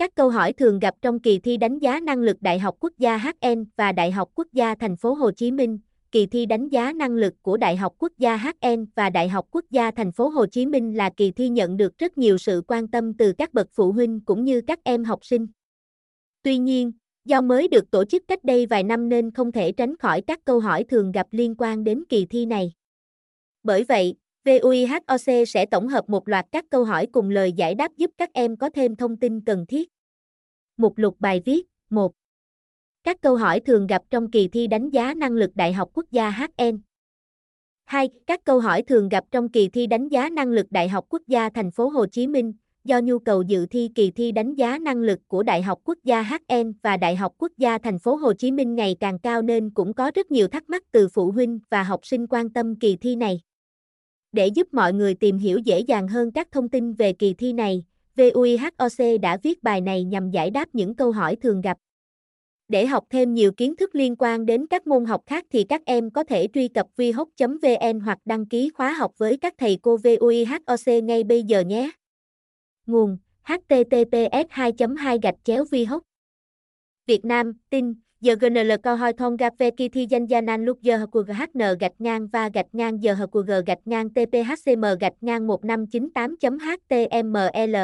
Các câu hỏi thường gặp trong kỳ thi đánh giá năng lực Đại học Quốc gia HN và Đại học Quốc gia Thành phố Hồ Chí Minh. Kỳ thi đánh giá năng lực của Đại học Quốc gia HN và Đại học Quốc gia Thành phố Hồ Chí Minh là kỳ thi nhận được rất nhiều sự quan tâm từ các bậc phụ huynh cũng như các em học sinh. Tuy nhiên, do mới được tổ chức cách đây vài năm nên không thể tránh khỏi các câu hỏi thường gặp liên quan đến kỳ thi này. Bởi vậy, VUIHOC sẽ tổng hợp một loạt các câu hỏi cùng lời giải đáp giúp các em có thêm thông tin cần thiết. Mục lục bài viết 1. Các câu hỏi thường gặp trong kỳ thi đánh giá năng lực Đại học Quốc gia HN. 2. Các câu hỏi thường gặp trong kỳ thi đánh giá năng lực Đại học Quốc gia Thành phố Hồ Chí Minh, do nhu cầu dự thi kỳ thi đánh giá năng lực của Đại học Quốc gia HN và Đại học Quốc gia Thành phố Hồ Chí Minh ngày càng cao nên cũng có rất nhiều thắc mắc từ phụ huynh và học sinh quan tâm kỳ thi này. Để giúp mọi người tìm hiểu dễ dàng hơn các thông tin về kỳ thi này, VUIHOC đã viết bài này nhằm giải đáp những câu hỏi thường gặp. Để học thêm nhiều kiến thức liên quan đến các môn học khác thì các em có thể truy cập vihoc.vn hoặc đăng ký khóa học với các thầy cô VUIHOC ngay bây giờ nhé. Nguồn https 2 2 gạch chéo vihoc Việt Nam, tin, GNL cao hoi thong gặp về kỳ thi danh gia nan lúc giờ của HN gạch ngang và gạch ngang giờ của G gạch ngang TPHCM gạch ngang 1598.html